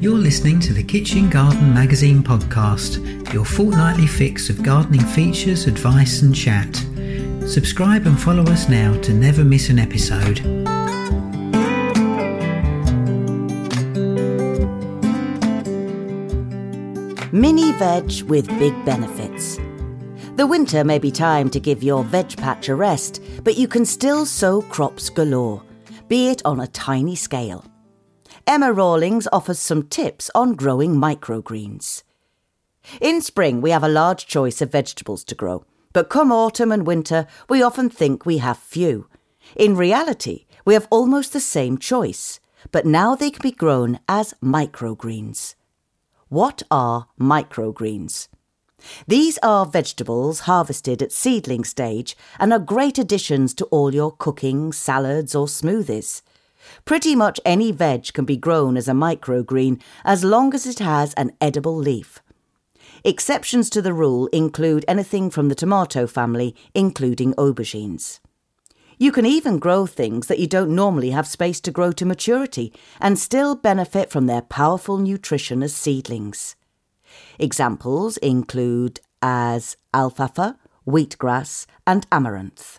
You're listening to the Kitchen Garden Magazine podcast, your fortnightly fix of gardening features, advice, and chat. Subscribe and follow us now to never miss an episode. Mini veg with big benefits. The winter may be time to give your veg patch a rest, but you can still sow crops galore, be it on a tiny scale. Emma Rawlings offers some tips on growing microgreens. In spring, we have a large choice of vegetables to grow, but come autumn and winter, we often think we have few. In reality, we have almost the same choice, but now they can be grown as microgreens. What are microgreens? These are vegetables harvested at seedling stage and are great additions to all your cooking, salads, or smoothies. Pretty much any veg can be grown as a microgreen as long as it has an edible leaf. Exceptions to the rule include anything from the tomato family, including aubergines. You can even grow things that you don't normally have space to grow to maturity and still benefit from their powerful nutrition as seedlings. Examples include as alfalfa, wheatgrass, and amaranth.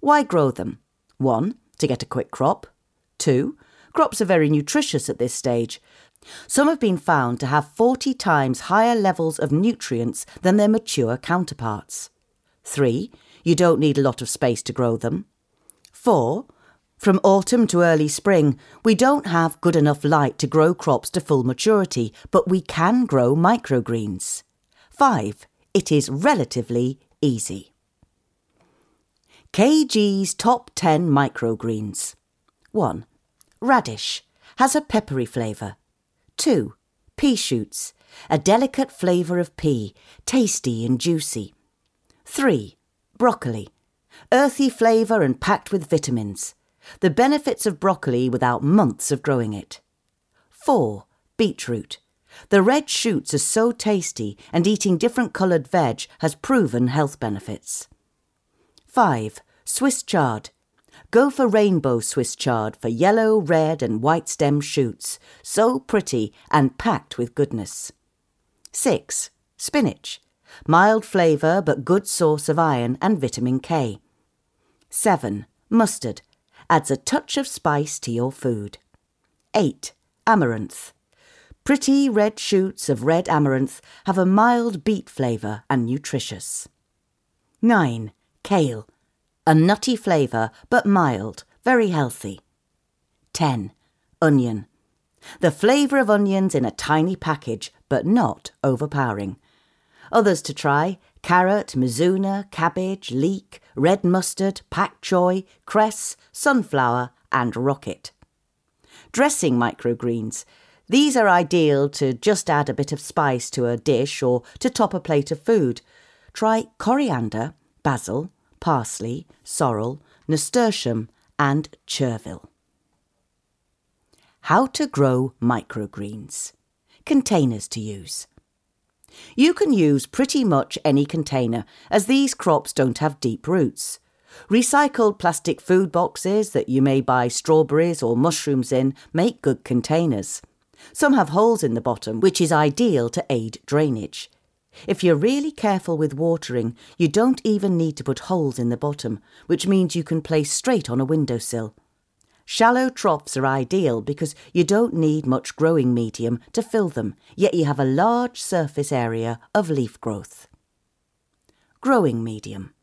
Why grow them? 1. To get a quick crop. 2. Crops are very nutritious at this stage. Some have been found to have 40 times higher levels of nutrients than their mature counterparts. 3. You don't need a lot of space to grow them. 4. From autumn to early spring, we don't have good enough light to grow crops to full maturity, but we can grow microgreens. 5. It is relatively easy. KG's top 10 microgreens. 1. Radish has a peppery flavour. 2. Pea shoots, a delicate flavour of pea, tasty and juicy. 3. Broccoli, earthy flavour and packed with vitamins. The benefits of broccoli without months of growing it. 4. Beetroot. The red shoots are so tasty, and eating different coloured veg has proven health benefits. 5. Swiss chard. Go for rainbow Swiss chard for yellow, red, and white stem shoots, so pretty and packed with goodness. 6. Spinach. Mild flavour but good source of iron and vitamin K. 7. Mustard. Adds a touch of spice to your food. 8. Amaranth. Pretty red shoots of red amaranth have a mild beet flavour and nutritious. 9. Kale. A nutty flavour but mild, very healthy. 10. Onion. The flavour of onions in a tiny package but not overpowering. Others to try carrot, mizuna, cabbage, leek, red mustard, pak choi, cress, sunflower, and rocket. Dressing microgreens. These are ideal to just add a bit of spice to a dish or to top a plate of food. Try coriander, basil, parsley, sorrel, nasturtium, and chervil. How to grow microgreens. Containers to use. You can use pretty much any container, as these crops don't have deep roots. Recycled plastic food boxes that you may buy strawberries or mushrooms in make good containers. Some have holes in the bottom, which is ideal to aid drainage. If you're really careful with watering, you don't even need to put holes in the bottom, which means you can place straight on a windowsill. Shallow troughs are ideal because you don't need much growing medium to fill them, yet you have a large surface area of leaf growth. Growing medium.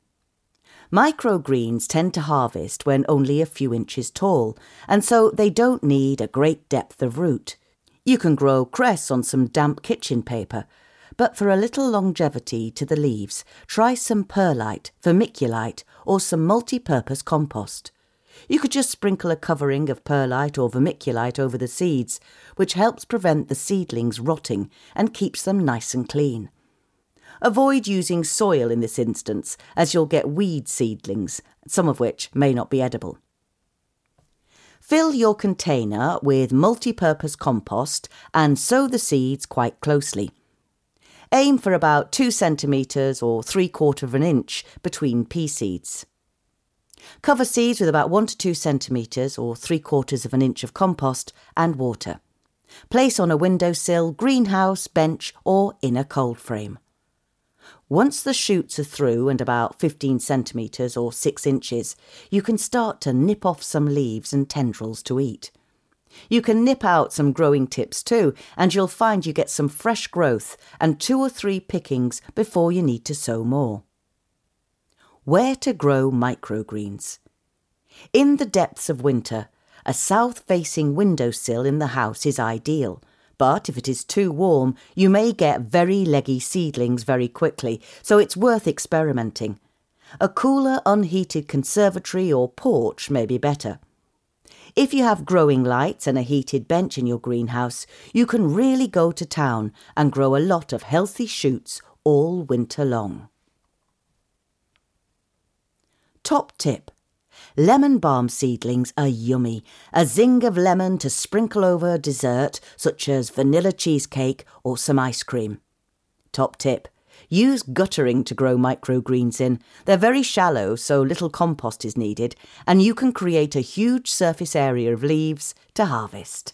Microgreens tend to harvest when only a few inches tall, and so they don't need a great depth of root. You can grow cress on some damp kitchen paper, but for a little longevity to the leaves, try some perlite, vermiculite, or some multi purpose compost. You could just sprinkle a covering of perlite or vermiculite over the seeds, which helps prevent the seedlings rotting and keeps them nice and clean. Avoid using soil in this instance, as you'll get weed seedlings, some of which may not be edible. Fill your container with multi purpose compost and sow the seeds quite closely. Aim for about 2 centimetres or 3 quarter of an inch between pea seeds. Cover seeds with about 1 to 2 centimetres or 3 quarters of an inch of compost and water. Place on a windowsill, greenhouse, bench, or in a cold frame. Once the shoots are through and about 15 centimetres or 6 inches, you can start to nip off some leaves and tendrils to eat. You can nip out some growing tips too, and you'll find you get some fresh growth and two or three pickings before you need to sow more. Where to grow microgreens. In the depths of winter, a south facing windowsill in the house is ideal. But if it is too warm, you may get very leggy seedlings very quickly, so it's worth experimenting. A cooler, unheated conservatory or porch may be better. If you have growing lights and a heated bench in your greenhouse, you can really go to town and grow a lot of healthy shoots all winter long. Top tip Lemon balm seedlings are yummy. A zing of lemon to sprinkle over a dessert, such as vanilla cheesecake or some ice cream. Top tip Use guttering to grow microgreens in. They're very shallow, so little compost is needed, and you can create a huge surface area of leaves to harvest.